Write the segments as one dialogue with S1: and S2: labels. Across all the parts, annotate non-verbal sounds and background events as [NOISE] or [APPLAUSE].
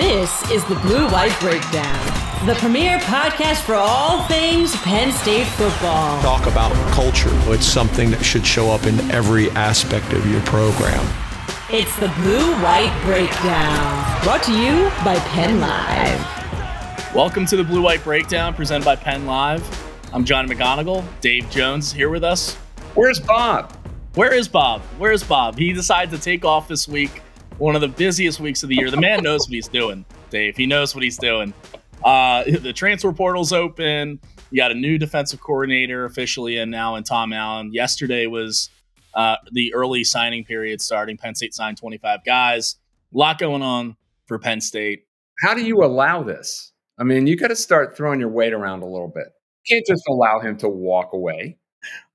S1: This is the Blue White Breakdown, the premier podcast for all things Penn State football.
S2: talk about culture. It's something that should show up in every aspect of your program.
S1: It's the Blue White Breakdown, brought to you by Penn Live.
S3: Welcome to the Blue White Breakdown presented by Penn Live. I'm John McGonigal. Dave Jones is here with us.
S4: Where's Bob?
S3: Where is Bob? Where is Bob? He decided to take off this week, one of the busiest weeks of the year. The man knows what he's doing, Dave. He knows what he's doing. Uh, [LAUGHS] the transfer portal's open. You got a new defensive coordinator officially in now in Tom Allen. Yesterday was uh, the early signing period starting. Penn State signed 25 guys. A lot going on for Penn State.
S4: How do you allow this? I mean, you got to start throwing your weight around a little bit. You can't just allow him to walk away.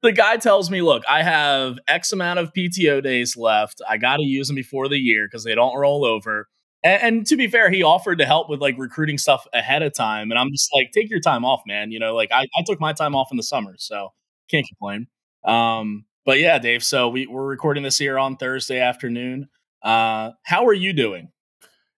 S3: The guy tells me, look, I have X amount of PTO days left. I got to use them before the year because they don't roll over. And, and to be fair, he offered to help with like recruiting stuff ahead of time. And I'm just like, take your time off, man. You know, like I, I took my time off in the summer, so can't complain. Um, but yeah, Dave. So we, we're recording this here on Thursday afternoon. Uh, how are you doing?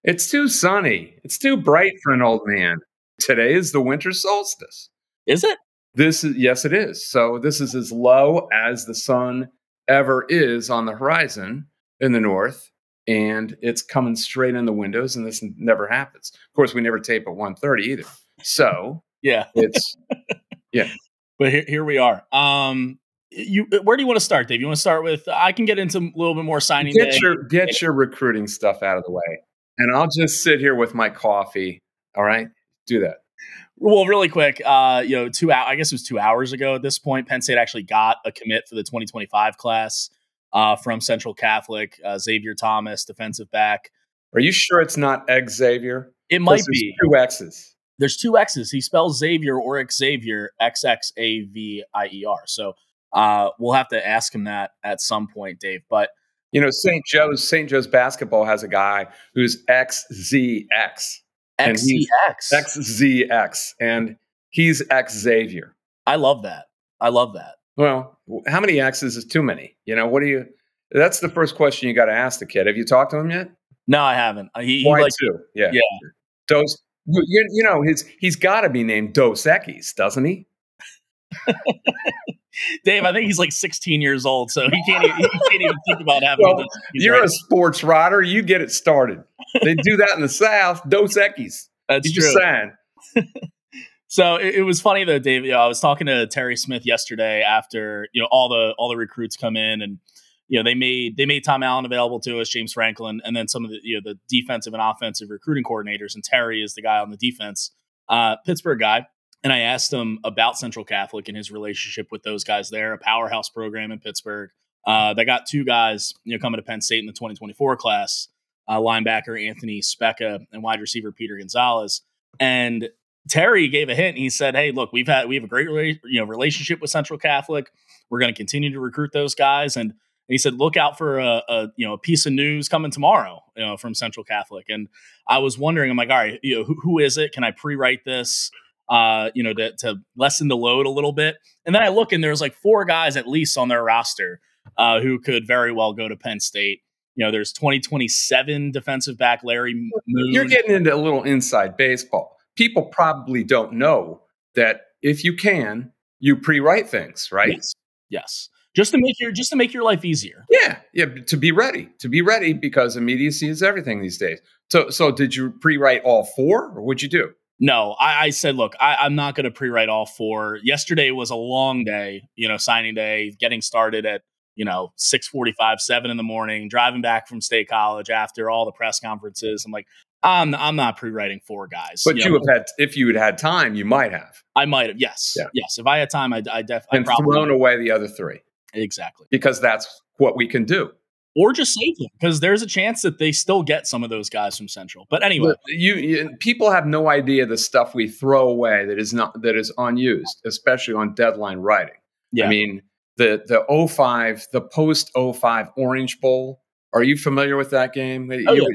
S4: It's too sunny. It's too bright for an old man. Today is the winter solstice.
S3: Is it?
S4: This is yes, it is. So this is as low as the sun ever is on the horizon in the north, and it's coming straight in the windows, and this never happens. Of course, we never tape at 1.30 either. So
S3: Yeah.
S4: it's [LAUGHS] yeah.
S3: but here, here we are. Um, you where do you want to start, Dave? You want to start with? I can get into a little bit more signing
S4: get
S3: day.
S4: your get your recruiting stuff out of the way, and I'll just sit here with my coffee. All right, do that.
S3: Well, really quick, uh, you know, two hours. I guess it was two hours ago at this point. Penn State actually got a commit for the 2025 class uh, from Central Catholic. Uh, Xavier Thomas, defensive back.
S4: Are you sure it's not Xavier?
S3: It might be.
S4: two X's.
S3: There's two X's. He spells Xavier or Xavier, X X A V I E R. So uh, we'll have to ask him that at some point, Dave. But
S4: You know, St. Joe's St. Joe's basketball has a guy who's XZX.
S3: XCX.
S4: XZX, and he's X Xavier.
S3: I love that. I love that.
S4: Well, how many X's is too many? You know, what do you? That's the first question you got to ask the kid. Have you talked to him yet?
S3: No, I haven't. Uh, He, he
S4: Why
S3: like
S4: two? Yeah,
S3: yeah.
S4: Dos. You, you know, his he's got to be named Dos Equis, doesn't he? [LAUGHS]
S3: Dave. I think he's like 16 years old, so he can't. Even, he can't even think about having.
S4: Well, You're
S3: right.
S4: a sports writer. You get it started. They do that in the South. Dos Equis.
S3: That's
S4: You
S3: true.
S4: just [LAUGHS] saying.
S3: So it, it was funny though, Dave. You know, I was talking to Terry Smith yesterday after you know all the all the recruits come in, and you know they made they made Tom Allen available to us, James Franklin, and then some of the you know the defensive and offensive recruiting coordinators. And Terry is the guy on the defense, uh, Pittsburgh guy. And I asked him about Central Catholic and his relationship with those guys there, a powerhouse program in Pittsburgh. Uh, they got two guys, you know, coming to Penn State in the 2024 class, uh, linebacker Anthony Speca and wide receiver Peter Gonzalez. And Terry gave a hint. He said, "Hey, look, we've had we have a great you know relationship with Central Catholic. We're going to continue to recruit those guys." And he said, "Look out for a, a you know a piece of news coming tomorrow, you know, from Central Catholic." And I was wondering, I'm like, "All right, you know, who, who is it? Can I pre-write this?" Uh, you know, to, to lessen the load a little bit. And then I look and there's like four guys at least on their roster uh, who could very well go to Penn State. You know, there's 2027 defensive back Larry Moon.
S4: You're getting into a little inside baseball. People probably don't know that if you can, you pre-write things, right?
S3: Yes. Yes. Just to make your just to make your life easier.
S4: Yeah, yeah. To be ready, to be ready, because immediacy is everything these days. So, so did you pre-write all four, or what'd you do?
S3: No, I, I said, look, I, I'm not going to pre-write all four. Yesterday was a long day, you know, signing day, getting started at you know six forty-five, seven in the morning, driving back from State College after all the press conferences. I'm like, I'm I'm not pre-writing four guys.
S4: But you,
S3: know,
S4: have had, if you had had time, you might have,
S3: I might have, yes,
S4: Yeah.
S3: yes. If I had time, I, I definitely
S4: and thrown away the other three
S3: exactly.
S4: because that's what we can do.
S3: or just save them because there's a chance that they still get some of those guys from Central. But anyway,
S4: Look, you, you people have no idea the stuff we throw away that is not that is unused, especially on deadline writing.
S3: yeah,
S4: I mean, the the 05, the post 05 Orange Bowl. Are you familiar with that game?
S3: Oh,
S4: You-
S3: yeah.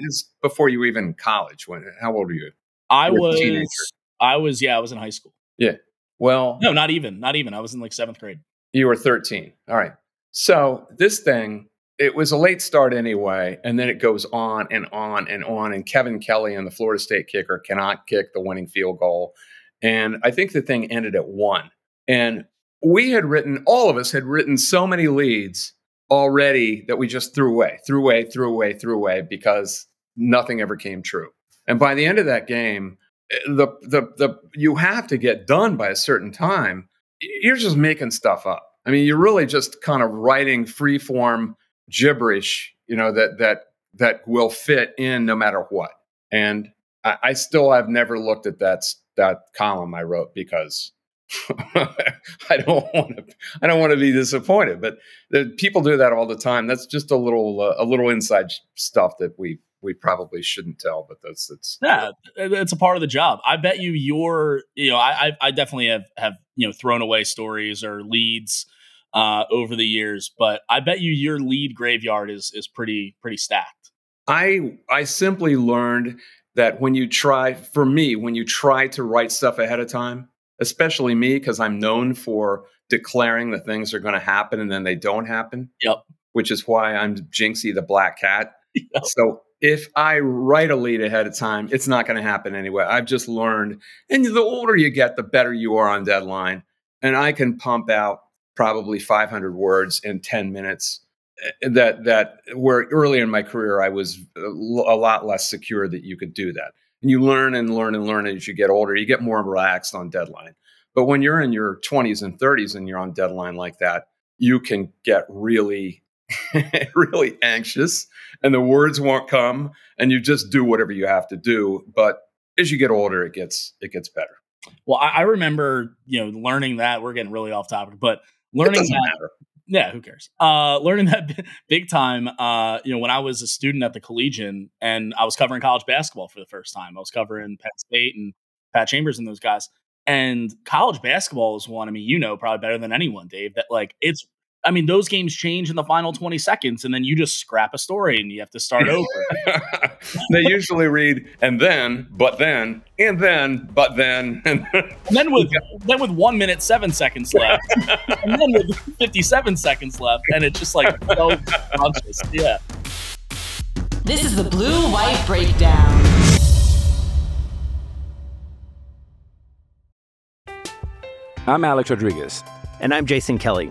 S4: before you were even in college. When how old are you?
S3: I
S4: you were
S3: was. I was, yeah, I was in high school. Yeah.
S4: Well,
S3: No, not even, not even. I was in like seventh grade.
S4: You were 13. All right. So this thing, it was a late start anyway, and then it goes on and on and on. And Kevin Kelly and the Florida State kicker cannot kick the winning field goal. And I think the thing ended at one. And we had written, all of us had written so many leads already that we just threw away, threw away, threw away, threw away because nothing ever came true. And by the end of that game, eh, the the the you have to get done by a certain time. You're just making stuff up. I mean, you're really just kind of writing free form gibberish, you know, that that that will fit in no matter what. And I, I still have never looked at that that column I wrote because [LAUGHS] I don't want to I don't want to be disappointed. But the, people do that all the time. That's just a little uh, a little inside stuff that we we probably shouldn't tell. But that's it's
S3: Yeah, it's a part of the job. I bet you your, you know, I, I, I definitely have have you know thrown away stories or leads uh, over the years, but I bet you your lead graveyard is is pretty pretty stacked.
S4: I I simply learned that when you try for me when you try to write stuff ahead of time, especially me because I'm known for declaring that things are going to happen and then they don't happen.
S3: Yep.
S4: Which is why I'm Jinxie the Black Cat. [LAUGHS]
S3: Yep.
S4: So if I write a lead ahead of time, it's not going to happen anyway. I've just learned, and the older you get, the better you are on deadline. And I can pump out probably 500 words in 10 minutes. eh, That that where earlier in my career I was a lot less secure that you could do that. And you learn and learn and learn as you get older. You get more relaxed on deadline. But when you're in your 20s and 30s and you're on deadline like that, you can get really, [LAUGHS] really anxious and the words won't come and you just do whatever you have to do. But as you get older, it gets it gets better.
S3: Well, I, I remember you know learning that we're getting really off topic, but learning that
S4: matter.
S3: Yeah who cares? Uh learning [LAUGHS] that big time uh you know when i was a student at the collegian and i was covering college basketball for the first time i was covering penn state and pat chambers and those guys and college basketball is one i mean you know probably better than anyone dave that like it's i mean those games change in the final 20 seconds and then you just scrap a story and you have to start over [LAUGHS]
S4: they usually read and then, but then, and then, but then, [LAUGHS] and
S3: and then with then with one minute seven seconds left and then with 57 seconds left and it's just like so conscious yeah
S1: This is the Blue White Breakdown.
S5: I'm Alex Rodriguez.
S6: And I'm Jason Kelly.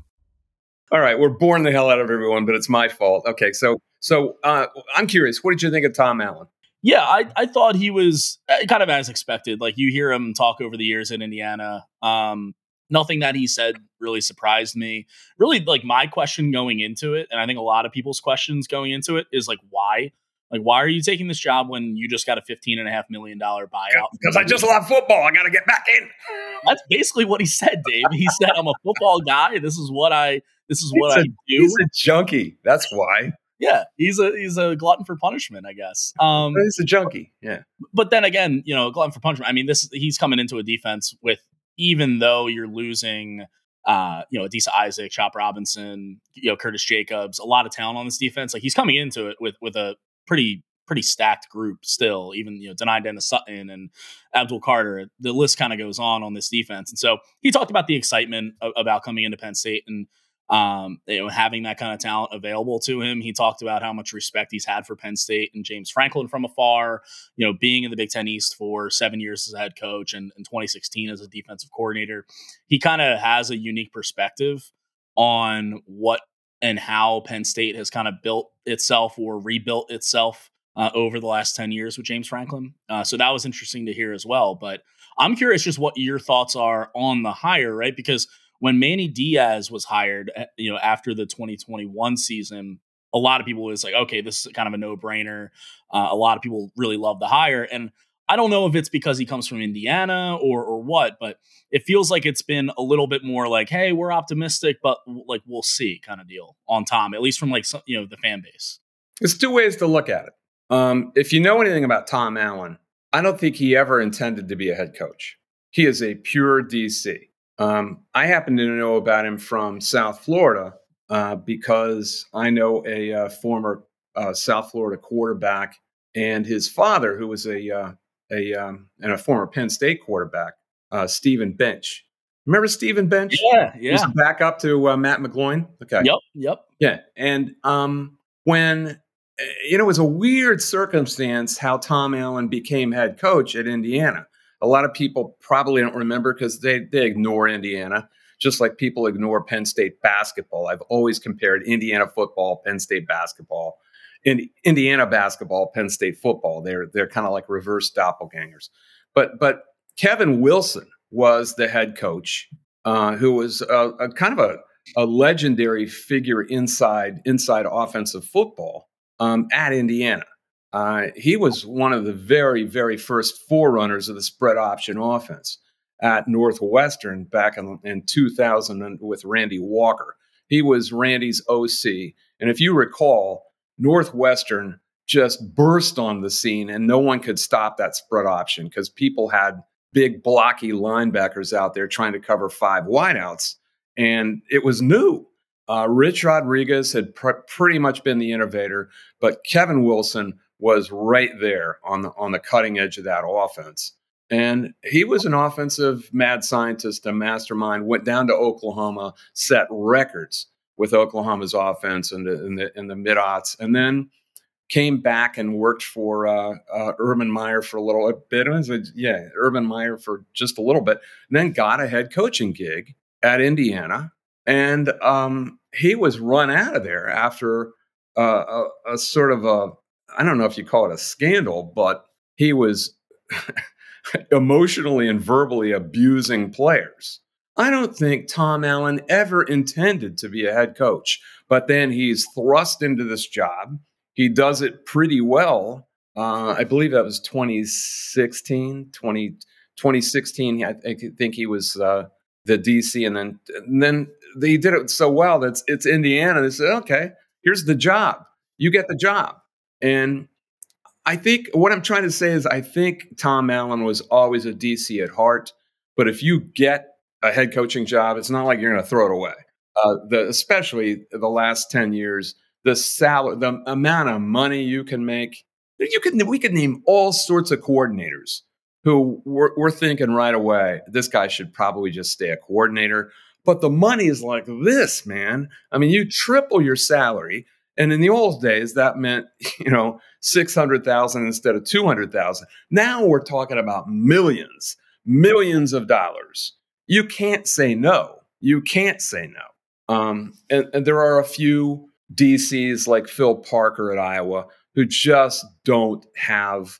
S4: All right, we're boring the hell out of everyone, but it's my fault. Okay, so so uh, I'm curious. What did you think of Tom Allen?
S3: Yeah, I, I thought he was uh, kind of as expected. Like you hear him talk over the years in Indiana. Um, nothing that he said really surprised me. Really, like my question going into it, and I think a lot of people's questions going into it is like, why? Like, why are you taking this job when you just got a fifteen and a half million dollar buyout?
S4: Because I just love football. I got to get back in.
S3: That's basically what he said, Dave. He said, "I'm a football guy. This is what I. This is what
S4: He's
S3: I
S4: a-
S3: do."
S4: He's a junkie. That's why.
S3: yeah, he's a he's a glutton for punishment, I guess. Um,
S4: He's a junkie. Yeah.
S3: but then again, you know, glutton for punishment. I mean, this he's coming into a defense with even though you're losing, uh, you know, Adisa Isaac, Chop Robinson, you know, Curtis Jacobs, a lot of talent on this defense. Like he's coming into it with with a pretty pretty stacked group still. Even you know, Dani Dennis-Sutton and Abdul Carter. The list kind of goes on on this defense. And so he talked about the excitement of, about coming into Penn State and um, you know, having that kind of talent available to him. He talked about how much respect he's had for Penn State and James Franklin from afar. You know, being in the Big Ten East for seven years as a head coach and in 2016 as a defensive coordinator, he kind of has a unique perspective on what and how Penn State has kind of built itself or rebuilt itself uh, over the last 10 years with James Franklin. Uh, so that was interesting to hear as well. But I'm curious just what your thoughts are on the hire, right? Because when Manny Diaz was hired, eh, you know, after the 2021 season, a lot of people was like, okay, this is kind of a no brainer. Uh, a lot of people really love the hire. And I don't know if it's because he comes from Indiana or or what, but it feels like it's been a little bit more like, hey, we're optimistic, but like we'll see kind of deal on Tom, at least from like some, you know the fan base.
S4: There's two ways to look at it. Um, if you know anything about Tom Allen, I don't think he ever intended to be a head coach. He is a pure DC. Um, I happen to know about him from South Florida uh, because I know a uh, former uh, South Florida quarterback and his father, who was a uh, a um, and a former Penn State quarterback, uh, Steven Bench. Remember Steven Bench?
S3: Yeah, yeah.
S4: He's back up to uh, Matt McGloin. Okay.
S3: Yep. Yep.
S4: Yeah, and um, when you know, it was a weird circumstance how Tom Allen became head coach at Indiana a lot of people probably don't remember because they, they ignore Indiana, just like people ignore Penn State basketball. I've always compared Indiana football, Penn State basketball, in Indiana basketball, Penn State football. They're they're kind of like reverse doppelgangers. But but Kevin Wilson was the head coach, uh, who was a, a kind of a, a legendary figure inside inside offensive football um, at Indiana. Uh, he was one of the very, very first forerunners of the spread option offense at Northwestern back in, in 2000 with Randy Walker. He was Randy's OC. And if you recall, Northwestern just burst on the scene and no one could stop that spread option because people had big blocky linebackers out there trying to cover five wideouts. And it was new. Uh, Rich Rodriguez had pr- pretty much been the innovator, but Kevin Wilson was right there on the on the cutting edge of that offense. And he was an offensive mad scientist, a mastermind. Went down to Oklahoma, set records with Oklahoma's offense in the the, the mid aughts, and then came back and worked for uh, uh, Urban Meyer for a little bit. Yeah, Urban Meyer for just a little bit, and then got a head coaching gig at Indiana, and um, he was run out of there after uh, a, a, sort of a I don't know if you call it a scandal, but he was [LAUGHS] emotionally and verbally abusing players. I don't think Tom Allen ever intended to be a head coach, but then he's thrust into this job. He does it pretty well. Uh, I believe that was 2016, 20, 2016. I think he was uh, the DC, and then and then they did it so well that it's Indiana. They said, "Okay, here's the job. You get the job." And I think what I'm trying to say is I think Tom Allen was always a DC at heart. But if you get a head coaching job, it's not like you're going to throw it away. Uh, the, especially the last 10 years, the salary, the amount of money you can make. You can, we could name all sorts of coordinators who we're, we're thinking right away, this guy should probably just stay a coordinator. But the money is like this, man. I mean, you triple your salary. And in the old days, that meant, [LAUGHS] you know, 600,000 instead of 200,000. Now we're talking about millions, millions of dollars. You can't say no. You can't say no. Um, and, and there are a few DCs like Phil Parker at Iowa who just don't have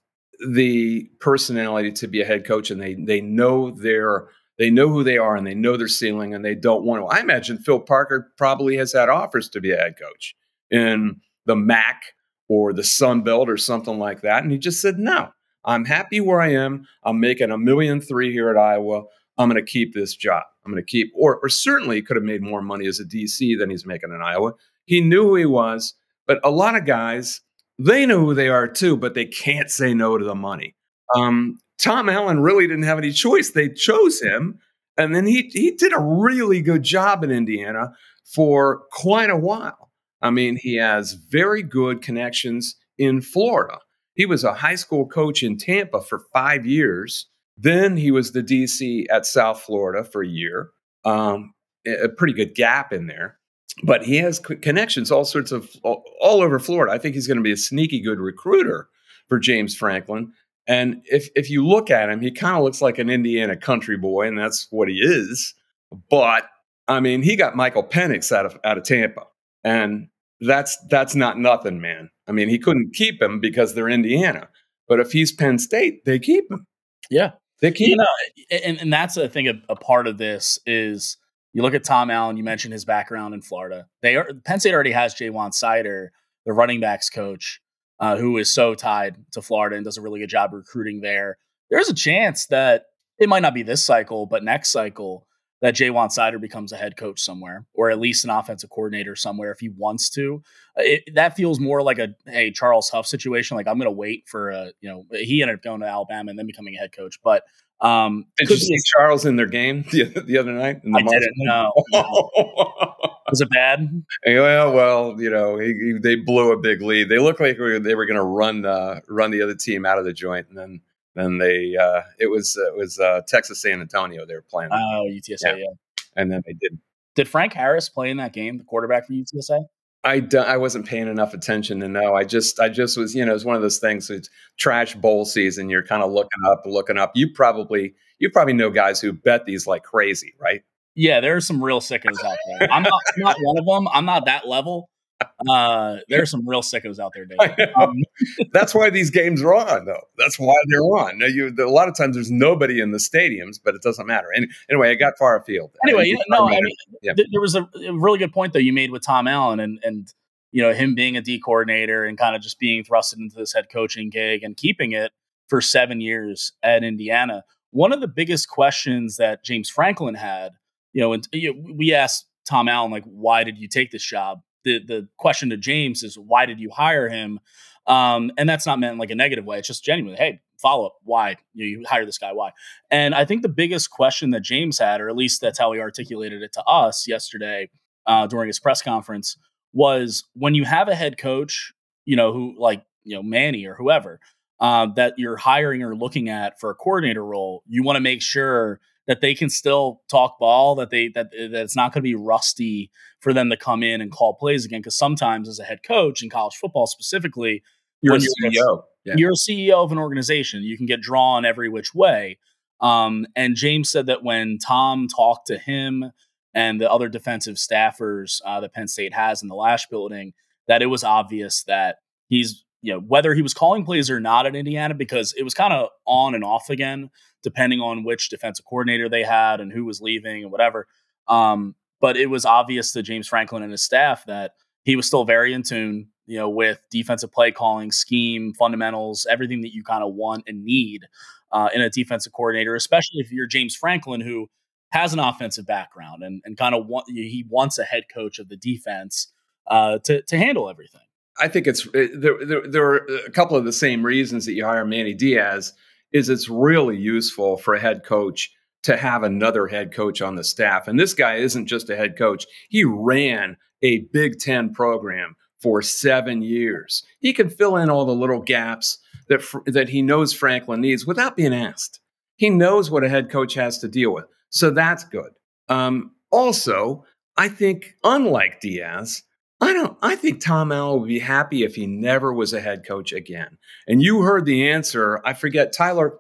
S4: the personality to be a head coach and they they know their they know who they are and they know their ceiling and they don't want to. I imagine Phil Parker probably has had offers to be a head coach in the MAC or the Sun Belt or something like that. And he just said, no, I'm happy where I am. I'm making a million three here at Iowa. I'm going to keep this job. I'm going to keep, or, or certainly could have made more money as a DC than he's making in Iowa. He knew who he was, but a lot of guys, they know who they are too, but they can't say no to the money. Um, Tom Allen really didn't have any choice. They chose him, and then he he did a really good job in Indiana for quite a while. I mean, he has very good connections in Florida. He was a high school coach in Tampa for five years. Then he was the DC at South Florida for a year. Um, a pretty good gap in there. But he has connections all sorts of all, all over Florida. I think he's going to be a sneaky good recruiter for James Franklin. And if if you look at him, he kind of looks like an Indiana country boy, and that's what he is. But I mean, he got Michael Penix out of out of Tampa, and that's that's not nothing, man. I mean, he couldn't keep him because they're Indiana, but if he's Penn State, they keep him.
S3: Yeah,
S4: they keep.
S3: You know, and and that's I think a, a part of this is you look at Tom Allen. You mentioned his background in Florida. They are Penn State already has Ja'Juan Seider, the running backs coach, uh, who is so tied to Florida and does a really good job recruiting there. There's a chance that it might not be this cycle, but next cycle that Ja'Juan Seider becomes a head coach somewhere, or at least an offensive coordinator somewhere if he wants to. Uh, it, that feels more like a hey Charles Huff situation. Like I'm going to wait for a you know he ended up going to Alabama and then becoming a head coach, but um,
S4: Did you see Charles in their game [LAUGHS] the, the other night?
S3: I didn't know. [LAUGHS] Was it bad?
S4: Yeah, well, you know, he, he, they blew a big lead. They looked like they were going to run uh, run the other team out of the joint, and then then they uh, it was it was uh, Texas San Antonio they were playing.
S3: Oh, UTSA, yeah. yeah.
S4: And then they did.
S3: Did Frank Harris play in that game, the quarterback for UTSA?
S4: I, I wasn't paying enough attention to know. I just I just was you know it's one of those things. It's trash bowl season. You're kind of looking up, looking up. You probably you probably know guys who bet these like crazy, right?
S3: Yeah, there are some real sickos out there. I'm not not one of them. I'm not that level. Uh, there are some real sickos out there, Dave. [LAUGHS] Um, [LAUGHS]
S4: That's why these games are on, though. That's why they're on. Now, you, a lot of times there's nobody in the stadiums, but it doesn't matter. And anyway, I got far afield.
S3: Anyway, yeah, no, I mean, yeah. th- there was a, a, really good point though you made with Tom Allen and and you know him being a D coordinator and kind of just being thrusted into this head coaching gig and keeping it for seven years at Indiana. One of the biggest questions that James Franklin had, you know, and you know, we asked Tom Allen like, "Why did you take this job?" The the question to James is, "Why did you hire him?" Um, and that's not meant like a negative way. It's just genuinely, hey, follow up. Why you, know, you hire this guy? Why? And I think the biggest question that James had, or at least that's how he articulated it to us yesterday uh, during his press conference, was when you have a head coach, you know, who like you know Manny or whoever uh, that you're hiring or looking at for a coordinator role, you want to make sure that they can still talk ball, that they that, that it's not going to be rusty for them to come in and call plays again. Because sometimes, as a head coach in college football specifically,
S4: you're a CEO.
S3: You're, yeah. you're a CEO of an organization. You can get drawn every which way. Um, and James said that when Tom talked to him and the other defensive staffers uh, that Penn State has in the Lasch building, that it was obvious that he's you know, whether he was calling plays or not at Indiana, because it was kind of on and off again, depending on which defensive coordinator they had and who was leaving and whatever. Um, but it was obvious to James Franklin and his staff that he was still very in tune, you know, with defensive play calling, scheme, fundamentals, everything that you kind of want and need uh, in a defensive coordinator, especially if you're James Franklin, who has an offensive background and, and kind of want, he wants a head coach of the defense uh, to, to handle everything.
S4: I think it's there, there, there. are a couple of the same reasons that you hire Manny Diaz. Is it's really useful for a head coach to have another head coach on the staff, and this guy isn't just a head coach. He ran a Big Ten program for seven years. He can fill in all the little gaps that that he knows Franklin needs without being asked. He knows what a head coach has to deal with, so that's good. Um, also, I think unlike Diaz I don't. I think Tom Allen would be happy if he never was a head coach again. And you heard the answer. I forget. Tyler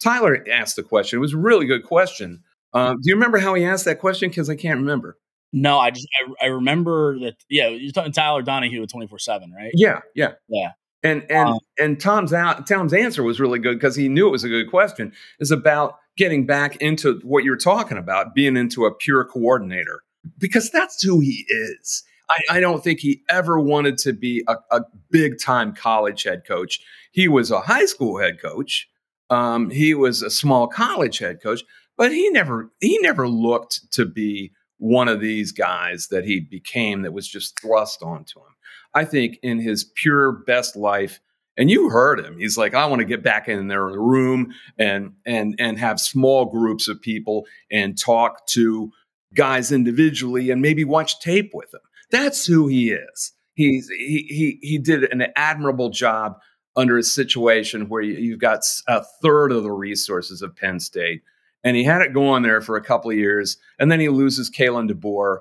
S4: Tyler asked the question. It was a really good question. Um, do you remember how he asked that question? Because I can't remember.
S3: No, I just I, I, remember that. Yeah, you're talking Tyler Donohue at twenty four seven, right?
S4: Yeah, yeah,
S3: yeah.
S4: And and um, and Tom's out. Tom's answer was really good because he knew it was a good question. Is about getting back into what you're talking about, being into a pure coordinator, because that's who he is I, I don't think he ever wanted to be a, a, big time college head coach. He was a high school head coach. Um, he was a small college head coach, but he never he never looked to be one of these guys that he became that was just thrust onto him. I think in his pure best life, and you heard him. He's like, I want to get back in their room and and and have small groups of people and talk to guys individually and maybe watch tape with them. That's who he is. He's he he he did an admirable job under a situation where you, have got a third of the resources of Penn State. And he had it going there for a couple of years. And then he loses Kalen DeBoer,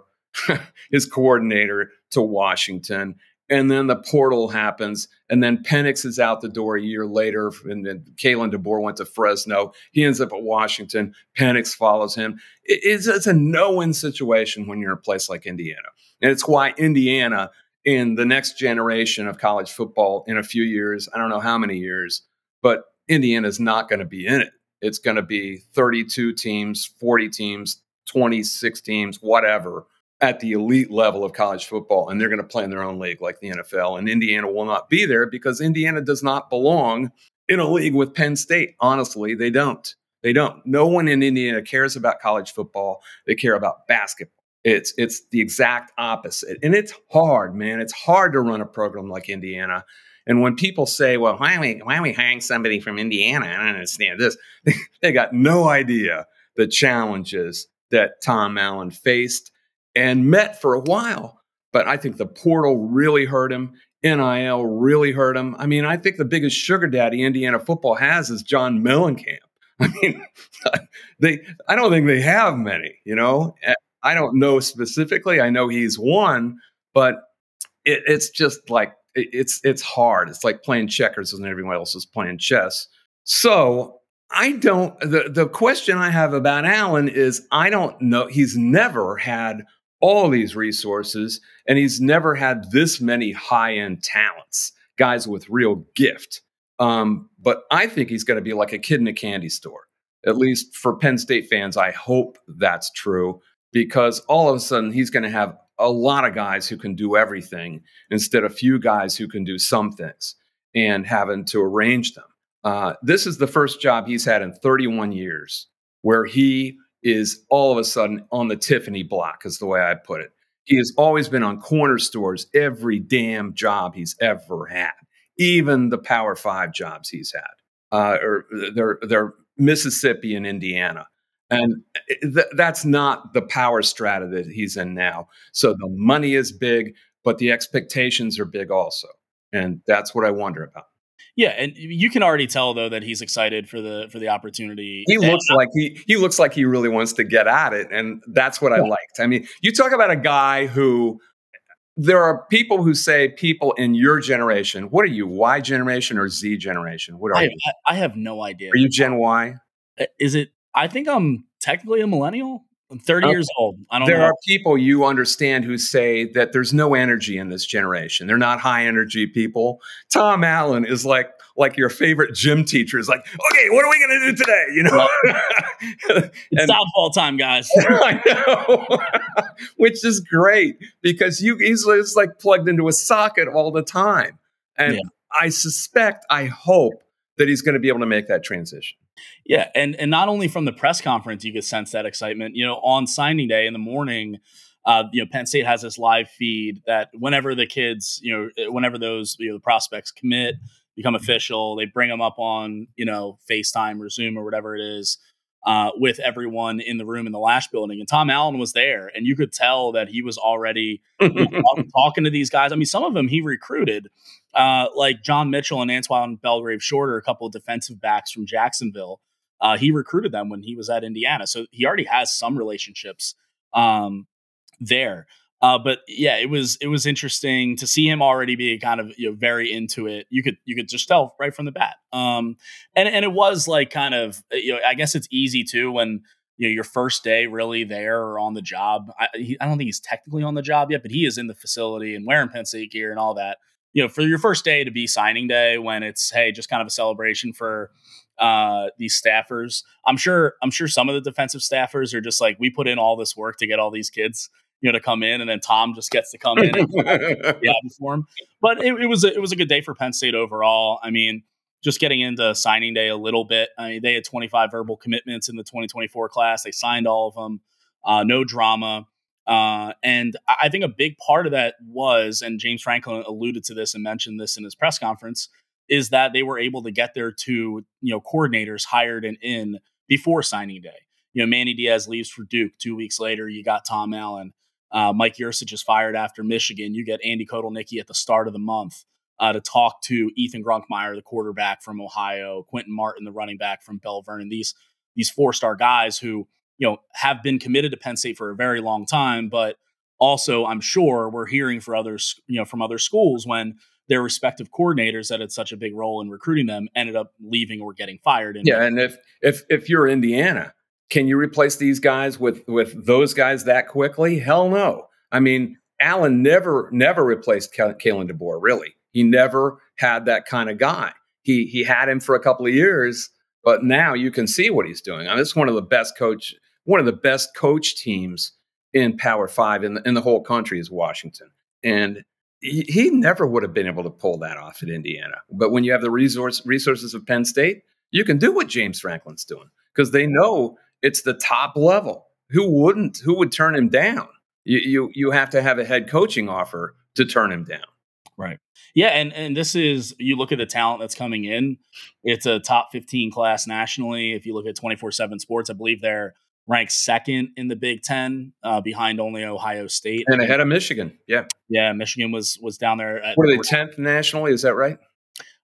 S4: [LAUGHS] his coordinator, to Washington. And then the portal happens. And then Penix is out the door a year later. And then Kalen DeBoer went to Fresno. He ends up at Washington. Penix follows him. It's, it's a no win situation when you're in a place like Indiana. And it's why Indiana in the next generation of college football in a few years. I don't know how many years, but Indiana is not going to be in it. It's going to be 32 teams, 40 teams, 26 teams, whatever, at the elite level of college football. And they're going to play in their own league like the NFL. And Indiana will not be there because Indiana does not belong in a league with Penn State. Honestly, they don't. They don't. No one in Indiana cares about college football. They care about basketball. It's it's the exact opposite. And it's hard, man. It's hard to run a program like Indiana. And when people say, well, why are we why are we hiring somebody from Indiana? I don't understand this. [LAUGHS] they got no idea the challenges that Tom Allen faced and met for a while. But I think the portal really hurt him. NIL really hurt him. I mean, I think the biggest sugar daddy Indiana football has is John Mellencamp. [LAUGHS] I mean, [LAUGHS] they I don't think they have many, you know. I don't know specifically. I know he's one, but it, it's just like it, it's it's hard. It's like playing checkers and everyone else is playing chess. So I don't. The the question I have about Allen is I don't know. He's never had all these resources, and he's never had this many high end talents, guys with real gift. Um, but I think he's going to be like a kid in a candy store. At least for Penn State fans, I hope that's true because all of a sudden he's going to have a lot of guys who can do everything instead of few guys who can do some things and having to arrange them. Uh, this is the first job he's had in 31 years where he is all of a sudden on the Tiffany block, is the way I put it. He has always been on corner stores every damn job he's ever had, even the Power Five jobs he's had, uh, or they're, they're Mississippi and Indiana. And th- that's not the power strata that he's in now. So the money is big, but the expectations are big also. And that's what I wonder about.
S3: Yeah, and you can already tell though that he's excited for the for the opportunity.
S4: He looks like he he looks like he really wants to get at it, and that's what I liked. I mean, you talk about a guy who there are people who say people in your generation. What are you? Y generation or Z generation? What are
S3: I,
S4: you?
S3: I have no idea.
S4: Are you Gen Y?
S3: Uh, is it I think I'm technically a millennial. I'm 30 okay. years old. I don't
S4: there
S3: know.
S4: are people you understand who say that there's no energy in this generation. They're not high energy people. Tom Allen is like like your favorite gym teacher is like, okay, what are we going to do today? You know,
S3: it's [LAUGHS] and, downfall time, guys. [LAUGHS]
S4: I know, [LAUGHS] which is great because you he's just like plugged into a socket all the time, and yeah. I suspect, I hope that he's going to be able to make that transition.
S3: Yeah, and and not only from the press conference you could sense that excitement. You know, on signing day in the morning, uh, you know, Penn State has this live feed that whenever the kids, you know, eh, whenever those you know the prospects commit, become official, they bring them up on you know FaceTime or Zoom or whatever it is. Uh, with everyone in the room in the Lasch building. And Tom Allen was there, and you could tell that he was already you [LAUGHS] know, talking to these guys. I mean, some of them he recruited, uh, like John Mitchell and Antoine Belgrave Shorter, a couple of defensive backs from Jacksonville. Uh, he recruited them when he was at Indiana, so he already has some relationships um, there. Uh, but yeah, it was it was interesting to see him already be kind of you know very into it. You could you could just tell right from the bat. Um, and and it was like kind of you know I guess it's easy too when you know your first day really there or on the job. I, he, I don't think he's technically on the job yet, but he is in the facility and wearing Penn State gear and all that. You know, for your first day to be signing day when it's hey just kind of a celebration for uh, these staffers. I'm sure I'm sure some of the defensive staffers are just like we put in all this work to get all these kids you know to come in, and then Tom just gets to come in and yeah for him. But it, it, was a, it was a good day for Penn State overall. I mean, just getting into signing day a little bit. I mean, they had 25 verbal commitments in the 2024 class. They signed all of them. Uh, no drama. Uh, and I think a big part of that was, and James Franklin alluded to this and mentioned this in his press conference, is that they were able to get their two, you know, coordinators hired and in before signing day. You know, Manny Diaz leaves for Duke. Two weeks later, you got Tom Allen. Uh, Mike Yurcich is fired after Michigan. You get Andy Kotelnicki at the start of the month. uh, to talk to Ethan Grunkemeyer, the quarterback from Ohio, Quinton Martin, the running back from Belle Vernon. These these four star guys who you know have been committed to Penn State for a very long time, but also I'm sure we're hearing for others, you know, from other schools when their respective coordinators that had such a big role in recruiting them ended up leaving or getting fired.
S4: And yeah, and if if if you're Indiana, can you replace these guys with with those guys that quickly? Hell no. I mean, Allen never never replaced Kalen DeBoer. Really, he never had that kind of guy. He he had him for a couple of years, but now you can see what he's doing. I mean, it's one of the best coach, one of the best coach teams in Power Five in the, in the whole country is Washington, and he, he never would have been able to pull that off at Indiana. But when you have the resource resources of Penn State, you can do what James Franklin's doing because they know it's the top level. Who wouldn't? Who would turn him down? You, you you have to have a head coaching offer to turn him down.
S3: Right. Yeah, and and this is you look at the talent that's coming in. It's a top 15 class nationally. If you look at 24/7 Sports, I believe they're ranked second in the Big Ten, uh, behind only Ohio State
S4: and ahead of Michigan. Yeah,
S3: yeah, Michigan was was down there.
S4: At, Were they tenth nationally? Is that right?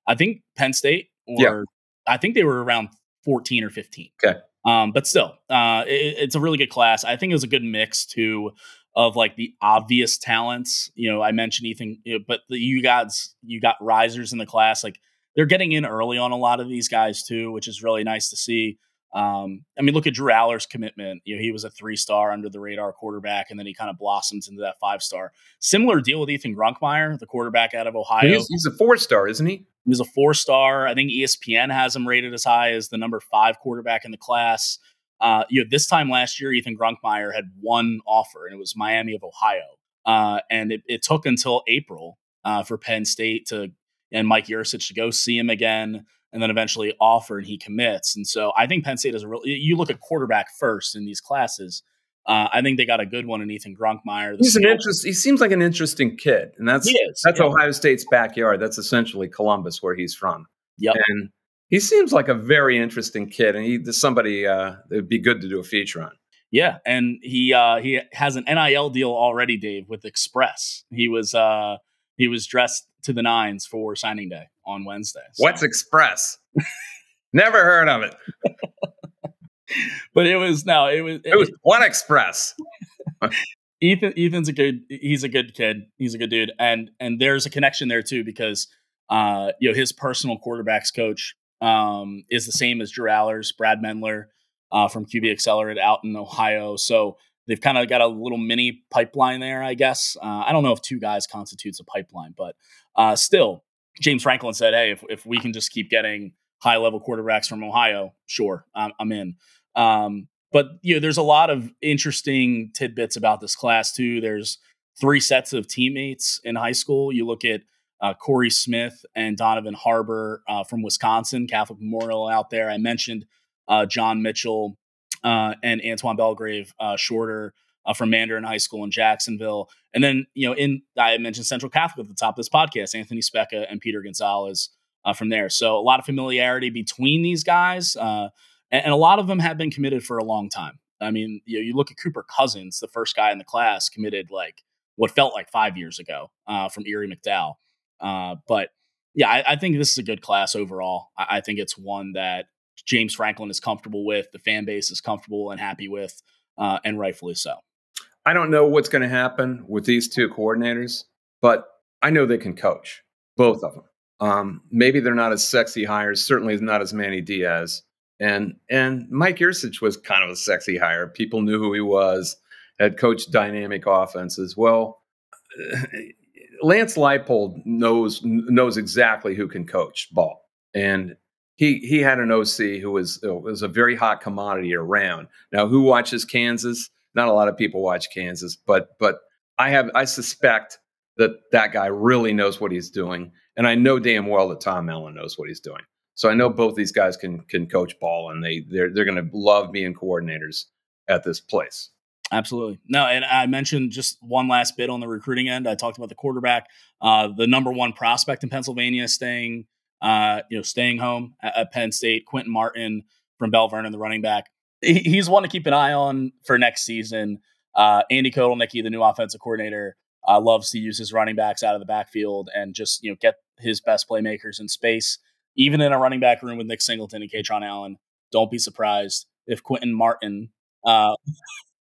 S3: I think Penn State, or yeah. I think they were around 14 or 15.
S4: Okay,
S3: um, but still, uh, it, it's a really good class. I think it was a good mix too of like the obvious talents. You know, I mentioned Ethan, but the, you guys, you got risers in the class. Like they're getting in early on a lot of these guys too, which is really nice to see. Um, I mean, look at Drew Allar's commitment. You know, he was a three star under the radar quarterback, and then he kind of blossoms into that five star. Similar deal with Ethan Grunkemeyer, the quarterback out of Ohio.
S4: He's, he's a four star, isn't he?
S3: He's a four star. I think ESPN has him rated as high as the number five quarterback in the class. Uh, you know, this time last year, Ethan Grunkemeyer had one offer, and it was Miami of Ohio. Uh, and it, it, took until April uh, for Penn State to and Mike Yurcich to go see him again and then eventually offer and he commits. And so I think Penn State is a real. You look at quarterback first in these classes. Uh, I think they got a good one in Ethan Grunkemeyer.
S4: He's an interest. He seems like an interesting kid, and that's that's yeah. Ohio State's backyard. That's essentially Columbus, where he's from.
S3: Yep.
S4: And he seems like a very interesting kid, and he's somebody uh, it'd be good to do a feature on.
S3: Yeah, and he uh, he has an NIL deal already, Dave, with Express. He was uh, he was dressed to the nines for signing day on Wednesday.
S4: So. What's Express? [LAUGHS] Never heard of it. [LAUGHS]
S3: but it was no, it was
S4: it, it was one Express. [LAUGHS]
S3: Ethan Ethan's a good he's a good kid. He's a good dude. And and there's a connection there too because uh you know his personal quarterbacks coach um is the same as Drew Allar's, Brad Mendler uh from QB Accelerate out in Ohio. So they've kind of got a little mini pipeline there, I guess. Uh, I don't know if two guys constitutes a pipeline, but uh, still, James Franklin said, "Hey, if if we can just keep getting high level quarterbacks from Ohio, sure, I'm, I'm in." Um, but you know, there's a lot of interesting tidbits about this class too. There's three sets of teammates in high school. You look at uh, Corey Smith and Donovan Harbour uh, from Wisconsin, Catholic Memorial out there. I mentioned uh, John Mitchell uh, and Antoine Belgrave uh, Shorter uh, from Mandarin High School in Jacksonville. And then, you know, in I mentioned Central Catholic at the top of this podcast, Anthony Speca and Peter Gonzalez uh, from there. So a lot of familiarity between these guys, uh, and, and, a lot of them have been committed for a long time. I mean, you know, you look at Cooper Cousins, the first guy in the class, committed like what felt like five years ago uh, from Erie McDowell. Uh, but yeah, I, I, think this is a good class overall. I, I think it's one that James Franklin is comfortable with, the fan base is comfortable and happy with, uh, and rightfully so.
S4: I don't know what's going to happen with these two coordinators, but I know they can coach both of them. Um, maybe they're not as sexy hires. Certainly not as Manny Diaz. And and Mike Yurcich was kind of a sexy hire. People knew who he was. Had coached dynamic offenses. Well, [SIGHS] Lance Leipold knows knows exactly who can coach ball, and he he had an OC who was was a very hot commodity around. Now, who watches Kansas? Not a lot of people watch Kansas, but but I have I suspect that that guy really knows what he's doing, and I know damn well that Tom Allen knows what he's doing. So I know both these guys can can coach ball, and they they're they're going to love being coordinators at this place.
S3: Absolutely. No, and I mentioned just one last bit on the recruiting end. I talked about the quarterback, uh, the number one prospect in Pennsylvania, staying uh, you know staying home at, at Penn State. Quinton Martin from Bell the running back he's one to keep an eye on for next season. Uh, Andy Kotelnicki, the new offensive coordinator, uh, loves to use his running backs out of the backfield and just you know get his best playmakers in space, even in a running back room with Nick Singleton and Kaytron Allen. Don't be surprised if Quinton Martin. Uh,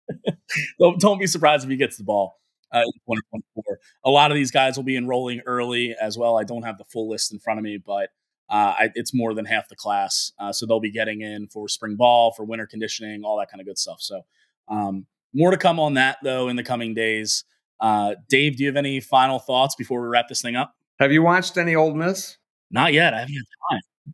S3: [LAUGHS] don't, don't be surprised if he gets the ball. Uh, a lot of these guys will be enrolling early as well. I don't have the full list in front of me, but uh, I, it's more than half the class. Uh, so they'll be getting in for spring ball, for winter conditioning, all that kind of good stuff. So um, more to come on that though in the coming days. Uh, Dave, do you have any final thoughts before we wrap this thing up?
S4: Have you watched any Ole Miss?
S3: Not yet. I haven't had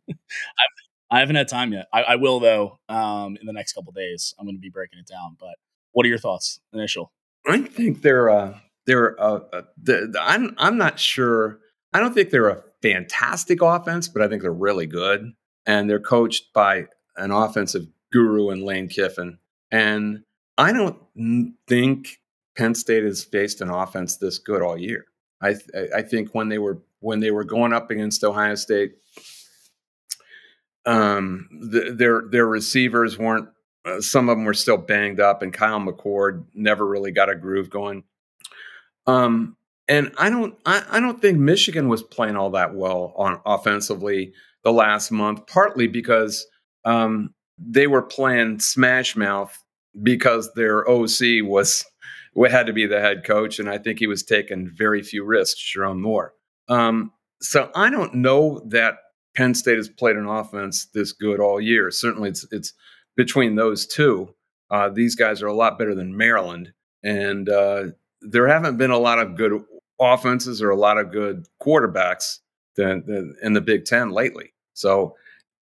S3: time. [LAUGHS] I haven't had time yet. I, I will though um, in the next couple days. I'm going to be breaking it down. But what are your thoughts initial?
S4: I think they're uh, they're uh, uh, the, the, I'm I'm not sure. I don't think they're a fantastic offense, but I think they're really good, and they're coached by an offensive guru in Lane Kiffin. And I don't think Penn State has faced an offense this good all year. I th- I think when they were when they were going up against Ohio State, um, the, their their receivers weren't. Uh, some of them were still banged up, and Kyle McCord never really got a groove going. Um, and I don't I, I don't think Michigan was playing all that well on offensively the last month, partly because um, they were playing smash mouth because their OC was had to be the head coach, and I think he was taking very few risks, Sherrone Moore. Um, so I don't know that Penn State has played an offense this good all year. Certainly, it's it's between those two. Uh, these guys are a lot better than Maryland, and uh, there haven't been a lot of good offenses or a lot of good quarterbacks than, than in the Big Ten lately. So,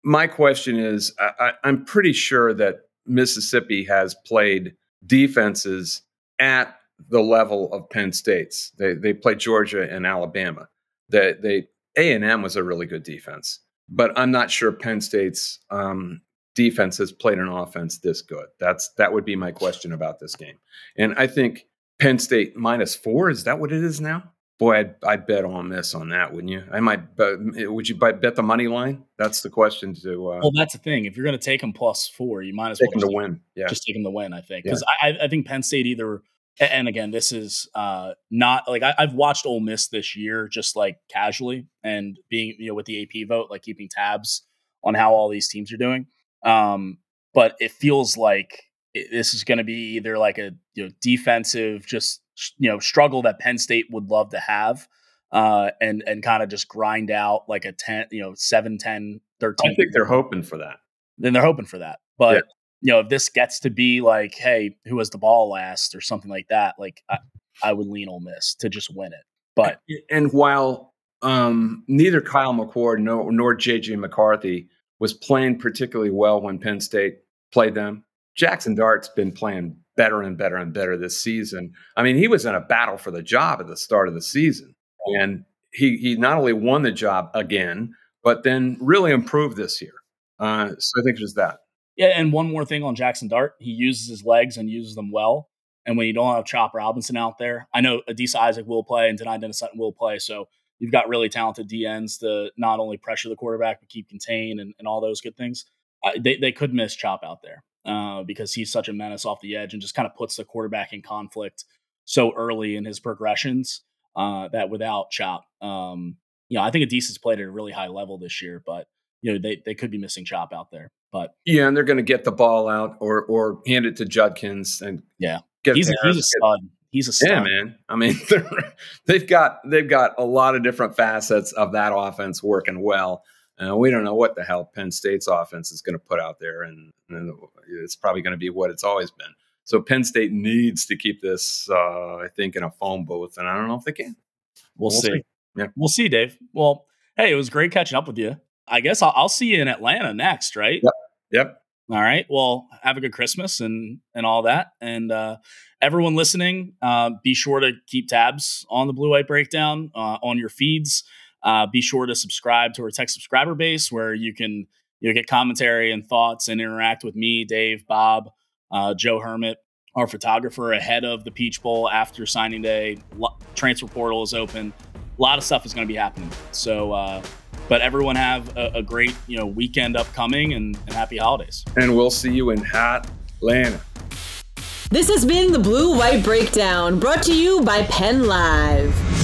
S4: my question is, I, I'm pretty sure that Mississippi has played defenses at the level of Penn State's. They they played Georgia and Alabama. That they A and M was a really good defense, but I'm not sure Penn State's um, defense has played an offense this good. That's that would be my question about this game. And I think Penn State minus four is that what it is now? Boy, I'd, I'd bet on this on that, wouldn't you? I might. Bet, would you bet the money line? That's the question. To uh,
S3: well, that's the thing. If you're going to take them plus four, you might as
S4: take
S3: well
S4: them to win. Yeah,
S3: just take them to win. I think because yeah. I, I think Penn State either and again, this is uh, not like I, have watched Ole Miss this year, just like casually and being you know with the AP vote, like keeping tabs on how all these teams are doing. Um, but it feels like this is going to be either like a you know defensive just you know struggle that Penn State would love to have, uh, and and kind of just grind out like a ten you know 7, 10, 13.
S4: I think they're hoping for that.
S3: Then they're hoping for that, but. Yeah you know, if this gets to be like, hey, who has the ball last or something like that, like I, I would lean Ole Miss to just win it. But
S4: and while um, neither Kyle McCord nor, nor JJ McCarthy was playing particularly well when Penn State played them, Jackson Dart's been playing better and better and better this season. I mean, he was in a battle for the job at the start of the season, and he he not only won the job again, but then really improved this year. Uh, so I think just that.
S3: Yeah, and one more thing on Jackson Dart, he uses his legs and uses them well. And when you don't have Chop Robinson out there, I know Adisa Isaac will play and Dani Dennis-Sutton will play. So you've got really talented DNs to not only pressure the quarterback but keep contain and, and all those good things. Uh, they they could miss Chop out there uh, because he's such a menace off the edge and just kind of puts the quarterback in conflict so early in his progressions uh, that without Chop, um, you know, I think Adisa's played at a really high level this year, but you know they they could be missing Chop out there. But
S4: yeah, and they're going to get the ball out or or hand it to Judkins and
S3: yeah, he's a, he's a stud. He's a stud.
S4: Yeah, man. I mean, [LAUGHS] they've got they've got a lot of different facets of that offense working well. Uh, we don't know what the hell Penn State's offense is going to put out there, and, and it's probably going to be what it's always been. So Penn State needs to keep this, uh, I think, in a phone booth, and I don't know if they can.
S3: We'll, we'll see. see. Yeah, we'll see, Dave. Well, hey, it was great catching up with you. I guess I'll, I'll see you in Atlanta next, right?
S4: Yep. Yep.
S3: All right. Well, have a good Christmas and and all that. And uh, everyone listening, uh, be sure to keep tabs on the Blue White Breakdown uh, on your feeds. Uh, be sure to subscribe to our tech subscriber base where you can you know, get commentary and thoughts and interact with me, Dave, Bob, uh, Joe Hermitt, our photographer, ahead of the Peach Bowl after signing day. Transfer portal is open. A lot of stuff is going to be happening. So uh, but everyone have a, a great you know weekend upcoming and, and happy holidays.
S4: And we'll see you in Hot Atlanta.
S1: This has been the Blue White Breakdown, brought to you by Penn Live.